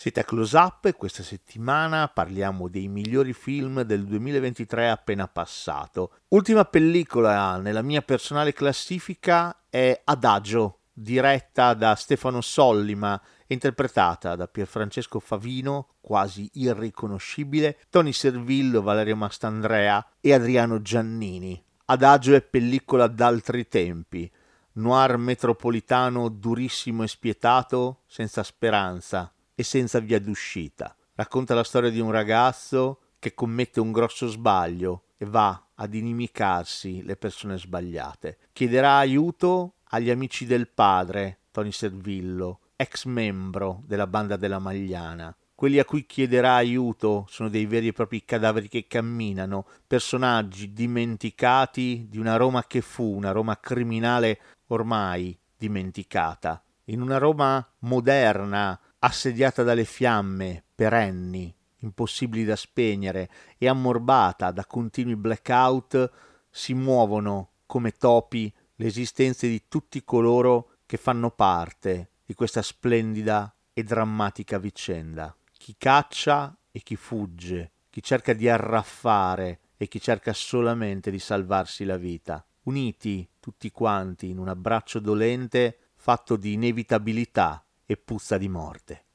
Siete a Close Up e questa settimana parliamo dei migliori film del 2023 appena passato. Ultima pellicola nella mia personale classifica è Adagio, diretta da Stefano Sollima e interpretata da Pierfrancesco Favino, quasi irriconoscibile, Tony Servillo, Valerio Mastandrea e Adriano Giannini. Adagio è pellicola d'altri tempi, noir metropolitano durissimo e spietato, senza speranza, e senza via d'uscita. Racconta la storia di un ragazzo che commette un grosso sbaglio e va ad inimicarsi le persone sbagliate. Chiederà aiuto agli amici del padre, Tony Servillo, ex membro della banda della Magliana. Quelli a cui chiederà aiuto sono dei veri e propri cadaveri che camminano, personaggi dimenticati di una Roma che fu, una Roma criminale ormai dimenticata. In una Roma moderna, assediata dalle fiamme perenni, impossibili da spegnere e ammorbata da continui blackout, si muovono come topi le esistenze di tutti coloro che fanno parte di questa splendida e drammatica vicenda. Chi caccia e chi fugge, chi cerca di arraffare e chi cerca solamente di salvarsi la vita, uniti tutti quanti in un abbraccio dolente fatto di inevitabilità e puzza di morte.